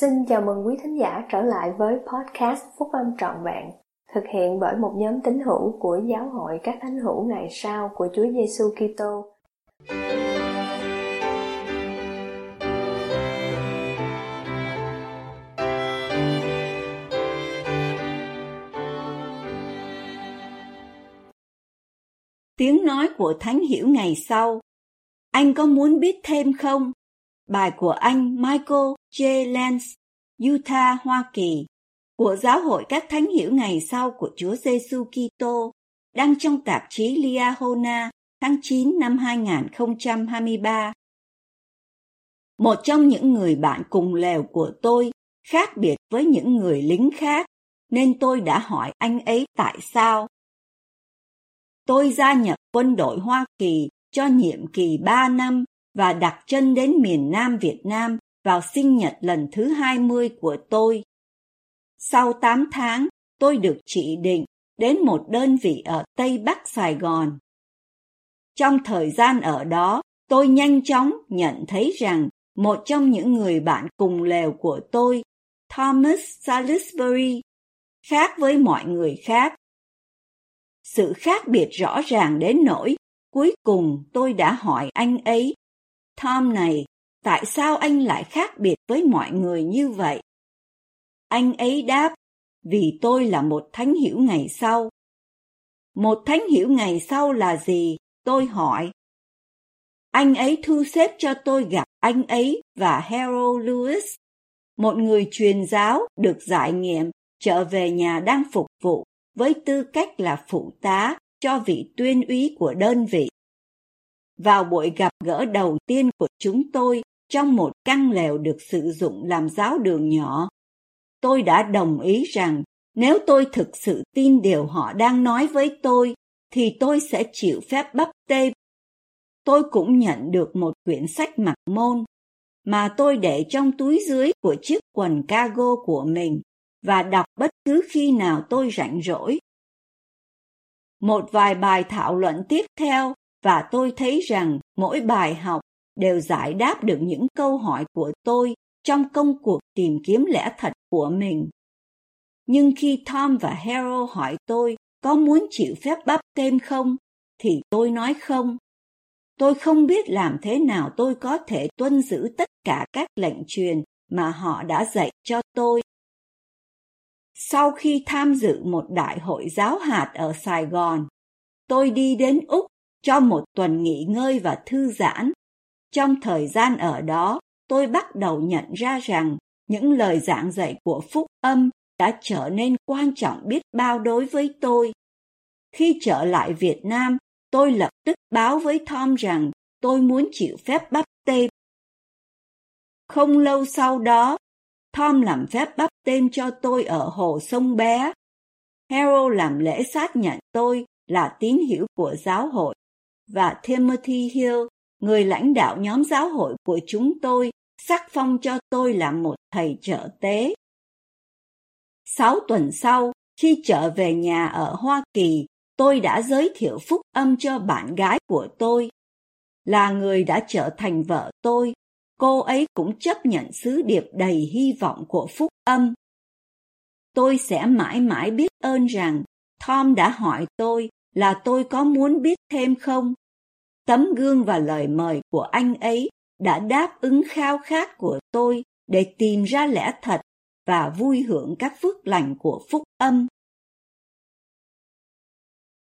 Xin chào mừng quý thính giả trở lại với podcast Phúc Âm Trọn Vẹn, thực hiện bởi một nhóm tín hữu của Giáo hội các thánh hữu ngày sau của Chúa Giêsu Kitô. Tiếng nói của Thánh Hiểu ngày sau. Anh có muốn biết thêm không? Bài của anh Michael J. Lenz, Utah, Hoa Kỳ, của Giáo hội các Thánh Hiểu ngày sau của Chúa Giêsu Kitô, đăng trong tạp chí Liahona tháng 9 năm 2023. Một trong những người bạn cùng lều của tôi khác biệt với những người lính khác, nên tôi đã hỏi anh ấy tại sao. Tôi gia nhập quân đội Hoa Kỳ cho nhiệm kỳ 3 năm và đặt chân đến miền Nam Việt Nam vào sinh nhật lần thứ 20 của tôi. Sau 8 tháng, tôi được chỉ định đến một đơn vị ở Tây Bắc Sài Gòn. Trong thời gian ở đó, tôi nhanh chóng nhận thấy rằng một trong những người bạn cùng lều của tôi, Thomas Salisbury, khác với mọi người khác. Sự khác biệt rõ ràng đến nỗi cuối cùng tôi đã hỏi anh ấy Tom này, tại sao anh lại khác biệt với mọi người như vậy? Anh ấy đáp, vì tôi là một thánh hiểu ngày sau. Một thánh hiểu ngày sau là gì? Tôi hỏi. Anh ấy thu xếp cho tôi gặp anh ấy và Harold Lewis, một người truyền giáo được giải nghiệm trở về nhà đang phục vụ với tư cách là phụ tá cho vị tuyên úy của đơn vị. Vào buổi gặp gỡ đầu tiên của chúng tôi trong một căn lều được sử dụng làm giáo đường nhỏ, tôi đã đồng ý rằng nếu tôi thực sự tin điều họ đang nói với tôi, thì tôi sẽ chịu phép bắp tê. Tôi cũng nhận được một quyển sách mặc môn mà tôi để trong túi dưới của chiếc quần cargo của mình và đọc bất cứ khi nào tôi rảnh rỗi. Một vài bài thảo luận tiếp theo và tôi thấy rằng mỗi bài học đều giải đáp được những câu hỏi của tôi trong công cuộc tìm kiếm lẽ thật của mình. Nhưng khi Tom và Harold hỏi tôi có muốn chịu phép bắp kem không, thì tôi nói không. Tôi không biết làm thế nào tôi có thể tuân giữ tất cả các lệnh truyền mà họ đã dạy cho tôi. Sau khi tham dự một đại hội giáo hạt ở Sài Gòn, tôi đi đến Úc cho một tuần nghỉ ngơi và thư giãn. Trong thời gian ở đó, tôi bắt đầu nhận ra rằng những lời giảng dạy của Phúc Âm đã trở nên quan trọng biết bao đối với tôi. Khi trở lại Việt Nam, tôi lập tức báo với Tom rằng tôi muốn chịu phép bắp têm. Không lâu sau đó, Tom làm phép bắp têm cho tôi ở hồ sông bé. Harold làm lễ xác nhận tôi là tín hữu của giáo hội và Timothy Hill, người lãnh đạo nhóm giáo hội của chúng tôi, sắc phong cho tôi làm một thầy trợ tế. Sáu tuần sau, khi trở về nhà ở Hoa Kỳ, tôi đã giới thiệu phúc âm cho bạn gái của tôi. Là người đã trở thành vợ tôi, cô ấy cũng chấp nhận sứ điệp đầy hy vọng của phúc âm. Tôi sẽ mãi mãi biết ơn rằng Tom đã hỏi tôi là tôi có muốn biết thêm không? Tấm gương và lời mời của anh ấy đã đáp ứng khao khát của tôi để tìm ra lẽ thật và vui hưởng các phước lành của phúc âm.